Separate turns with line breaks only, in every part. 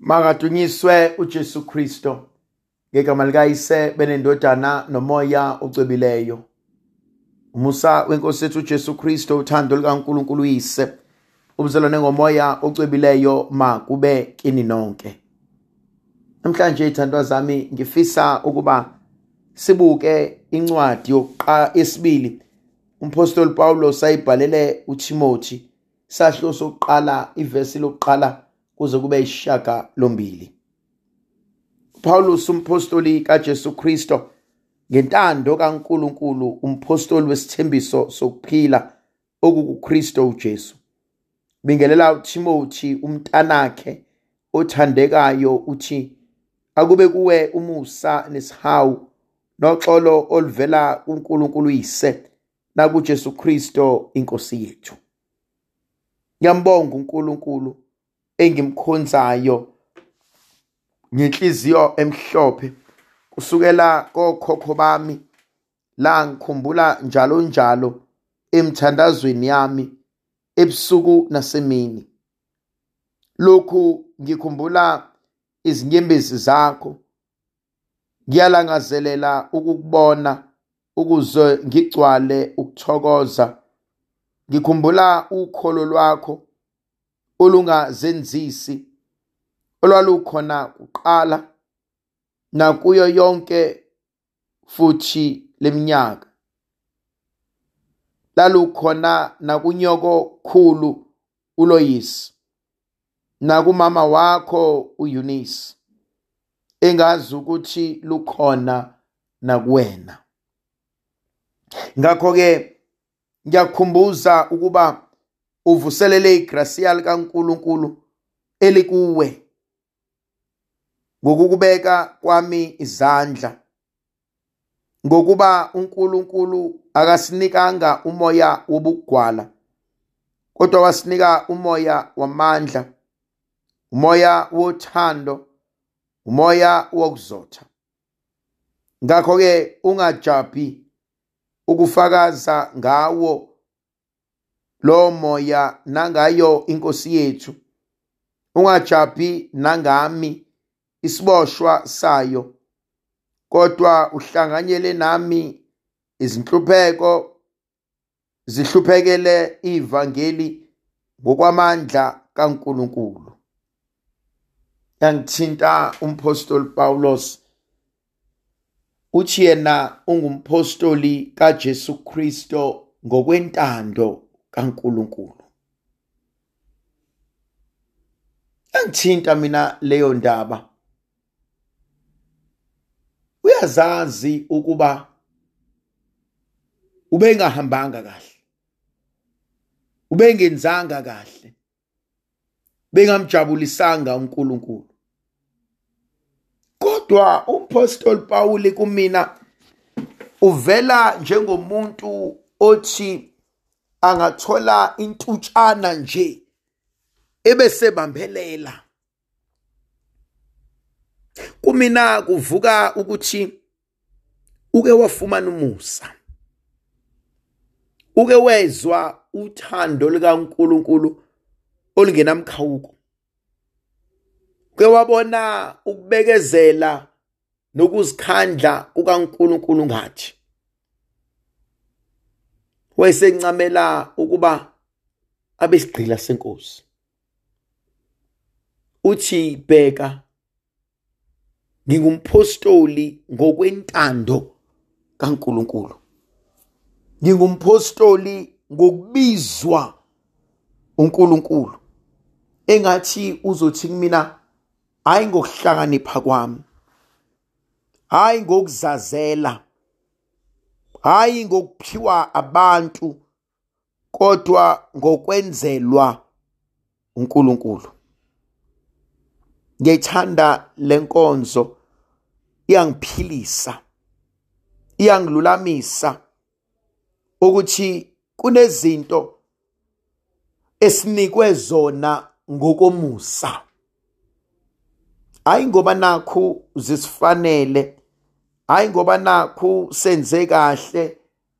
Makadunyiswe uJesu Kristo. Ngegama likayise benendodana nomoya ocwebileyo. Umusa wenkosi yethu uJesu Kristo uthando likaNkuluNkulu uyise. Ubuzalwane ngomoya ocwebileyo makube kini nonke. Namhlanje ithandwa zami ngifisa ukuba sibuke incwadi yokuqa esibili umpostoli Paulos ayibhalele uTimothy sahlo sokuqala ivesi lokuqala kuze kube ishaka lombili. Paulus umpostoli kaJesu Kristo ngentando kaNkuluNkulu umpostoli wesithembiso sokuphila okukuKristo uJesu. Bingelela uTimothy umntanakhe othandekayo uthi akube kuwe umusa nesihawu noxolo oluvela kuNkulunkulu uyise nakuJesu Kristo inkosi yethu. Ngiyambonga uNkulunkulu engimkhonzayo ngenhliziyo emhlophe. Kusukela kokhokho bami la ngikhumbula njalo njalo emthandazweni yami ebusuku nasemini. Lokhu ngikhumbula izinyembezi zakho ngiyalangazelela ukukubona ukuze ngigcwale ukuthokoza. Ngikhumbula ukholo lwakho olungazenzisi olwalukhona kuqala nakuyo yonke futhi leminyaka lalukhona nakunyoko khulu uloyisi nakumama wakho uEunice engazi ukuthi lukhona nakuwena. Ngakho ke ngiyakukhumbuza ukuba uvuselele igracia likaNkuluNkulu elikuwe. Ngokukubeka kwami izandla ngokuba uNkulunkulu akasinikanga umoya wobugwala kodwa wasinika umoya wamandla umoya wothando umoya wokuzotha. Ngakho ke ungajabhi ukufakaza ngawo lo moya nangayo inkosi yethu. Ungajabhi nangami isiboshwa sayo. Kodwa uhlanganyele nami izinhlupheko zihluphekele ivangeli ngokwamandla kaNkuluNkulu. Yangithinta umpostoli Paulos uthi yena ungumpostoli kaJesu Kristo ngokwentando. kaNkuluNkulu. Yangithinta mina leyo ndaba. Uyazazi ukuba ubengahambanga kahle ubengenzanga kahle bengamjabulisanga uNkulunkulu. Kodwa umpostoli Paul kumina uvela njengomuntu othi angathola intutshana nje ebesebambelela. Kumina kuvuka ukuthi uke wafumana umusa. Uke wezwa uthando likaNkuluNkulu olungenamkhawuko ke wabona ukubekezela nokuzikhandla kukaNkuluNkulu ngathi wayesencamela ukuba abesigqila senkosi. Uthi bheka ngingumpostoli ngokwentando kaNkuluNkulu. Ngingumpostoli ngokubizwa uNkulunkulu. Engathi uzothi kumina hayi ngokuhlakanipha kwami. Hayi ngokuzazela hayi ngokuphiwa abantu kodwa ngokwenzelwa uNkulunkulu. Ngiyithanda lenkonzo iyangiphilisa iyangilulamisa ukuthi kunezinto esinikwe zona ngokomusa. Hayi ngoba nakhu zisifanele. Hayi ngoba nakhu senze kahle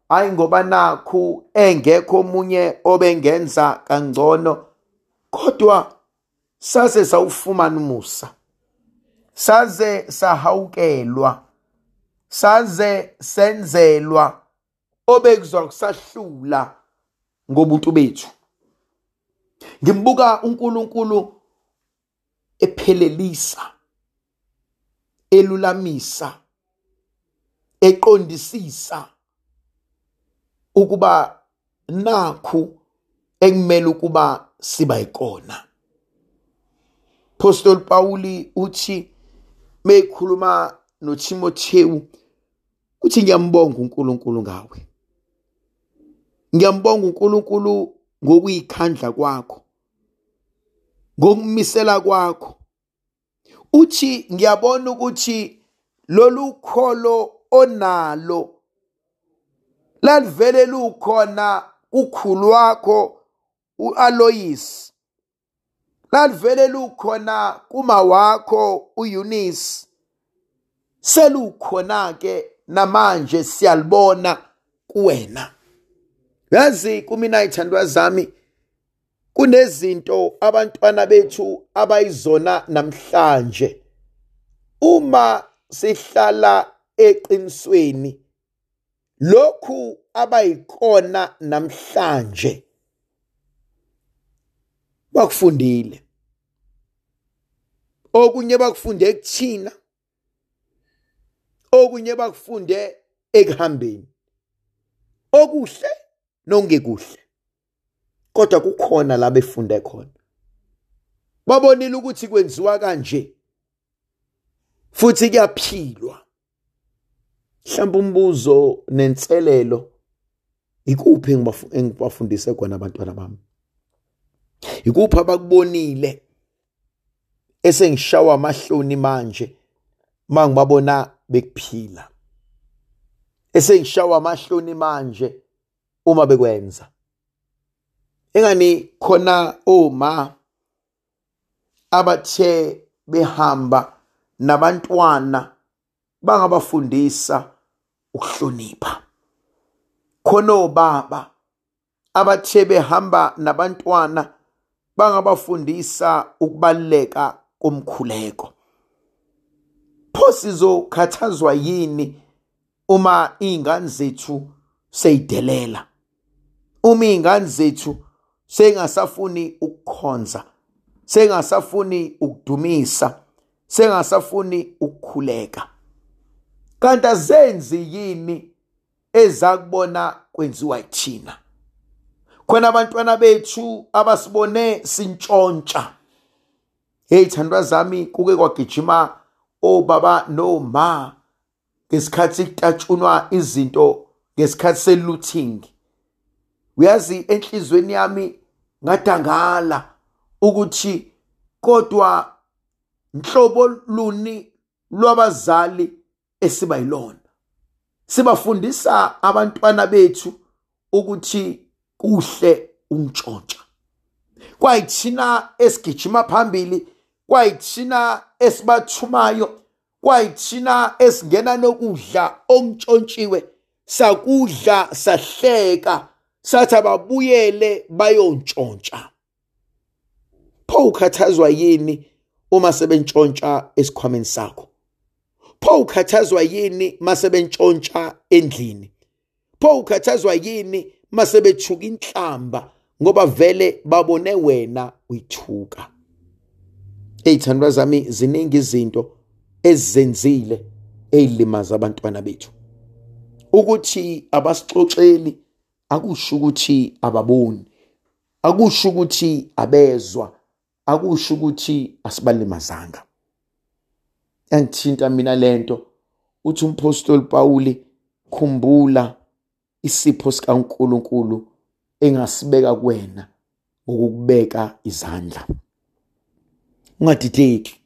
hayi ngoba nakhu engekho omunye obengenza kangcono kodwa saze sawufumana umusa saze sahawukelwa saze senzelwa obekuzwa kusahlula ngobuntu bethu. Ngimbuka uNkulunkulu ephelelisa elulamisa eqondisisa ukuba nakhu ekumele ukuba siba ikona Apostle Pauli uthi mekhuluma noTimotheu uthi ngiyambonga uNkulunkulu ngawe. Ngiyambonga uNkulunkulu ngokuyikhandla kwakho ngokumisela kwakho. Uthi ngiyabona ukuthi lolu kholo onalo. Lalivele lukhona ukhulu wakho uAloyis lalivele lukhona kuma wakho uEunice. Selukhona ke namanje siyalibona kuwena. Yazi kumina ithandwa zami kunezinto abantwana bethu abayizona namhlanje. Uma sihlala eqinisweni. Lokhu abayikona namhlanje bakufundile. Okunye bakufunde kuthina okunye bakufunde ekuhambeni. Okuhle nongekuhle kodwa kukhona la befunde khona. Babonile ukuthi kwenziwa kanje futhi kuyaphilwa. Mhlawumbe umbuzo nenselelo ikuphi engibafundise khona abantwana bami? Ikuphi abakubonile esengishawa amahloni manje mangibabona bekuphila? Esengishawa amahloni manje uma bekwenza? Engani khona oma abathe behamba nabantwana bangabafundisa ukuhlonipha. Khona obaba abathe behamba nabantwana bangabafundisa ukubaluleka komkhuleko. Pho sizokhathazwa yini uma iy'ngane zethu seyidelela? Uma iy'ngane zethu sengasafuni ukukhonza sengasafuni ukudumisa sengasafuni ukukhuleka? Kanti azenzi yini ezakubona kwenziwa yithina khona abantwana bethu abasibone sintshontsha. Hey thandwa zami kuke kwagijima obaba noma ngesikhathi kutatshunwa izinto ngesikhathi selooting uyazi enhlizweni yami ngadangala ukuthi kodwa nhlobo luni lwabazali esiba yilona. Sibafundisa abantwana bethu ukuthi kuhle untshontsha kwayithina esigijima phambili kwayithina esibathumayo kwayithina esingena nokudla okuntshontshiwe sakudla sahleka sathi ababuyele bayontshontsha. Pho ukhathazwa yini uma sebentshontsha esikhwameni sakho? Pho ukhathazwa yini mase bentshontsha endlini? Pho ukhathazwa yini mase bethuka inhlamba ngoba vele babone wena uyithuka? Eyithandwa zami ziningi izinto ezenzile eyilimaza abantwana bethu. Ukuthi abasixoxeli akusho ukuthi ababoni akusho ukuthi abezwa akusho ukuthi asibalimazanga. Yangithinta mina lento uthi umpostoli Pawuli khumbula isipho sikaNkuluNkulu engasibeka kuwena ngokubeka izandla. Ungadideki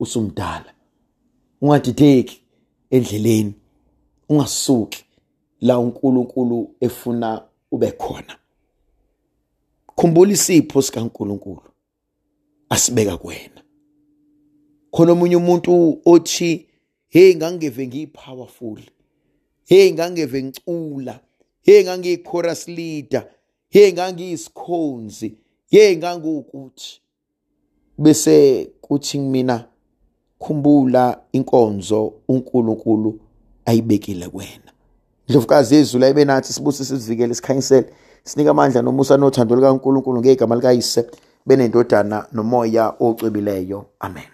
usumdala. Ungadideki endleleni. Ungasuki la uNkulunkulu efuna ube khona. Khumbula isipho sikaNkulunkulu asibeka kuwena. Khona omunye umuntu othi hey ngangeve ngiyipowerful. Hey ngangeve ngicula. Hey ngangiyi-chorus leader. Hey ngangiyisikhonzi hey ngangukuthi. Bese kuthi mina khumbula inkonzo uNkulunkulu ayibekile kuwena Ndlovukazi yezulu ayibe nathi sibuse sizivikele sikhanyisele. Sinike amandla nomusa nothando likaNkulunkulu ngegama likayise benendodana nomoya ocwebileyo. Amen.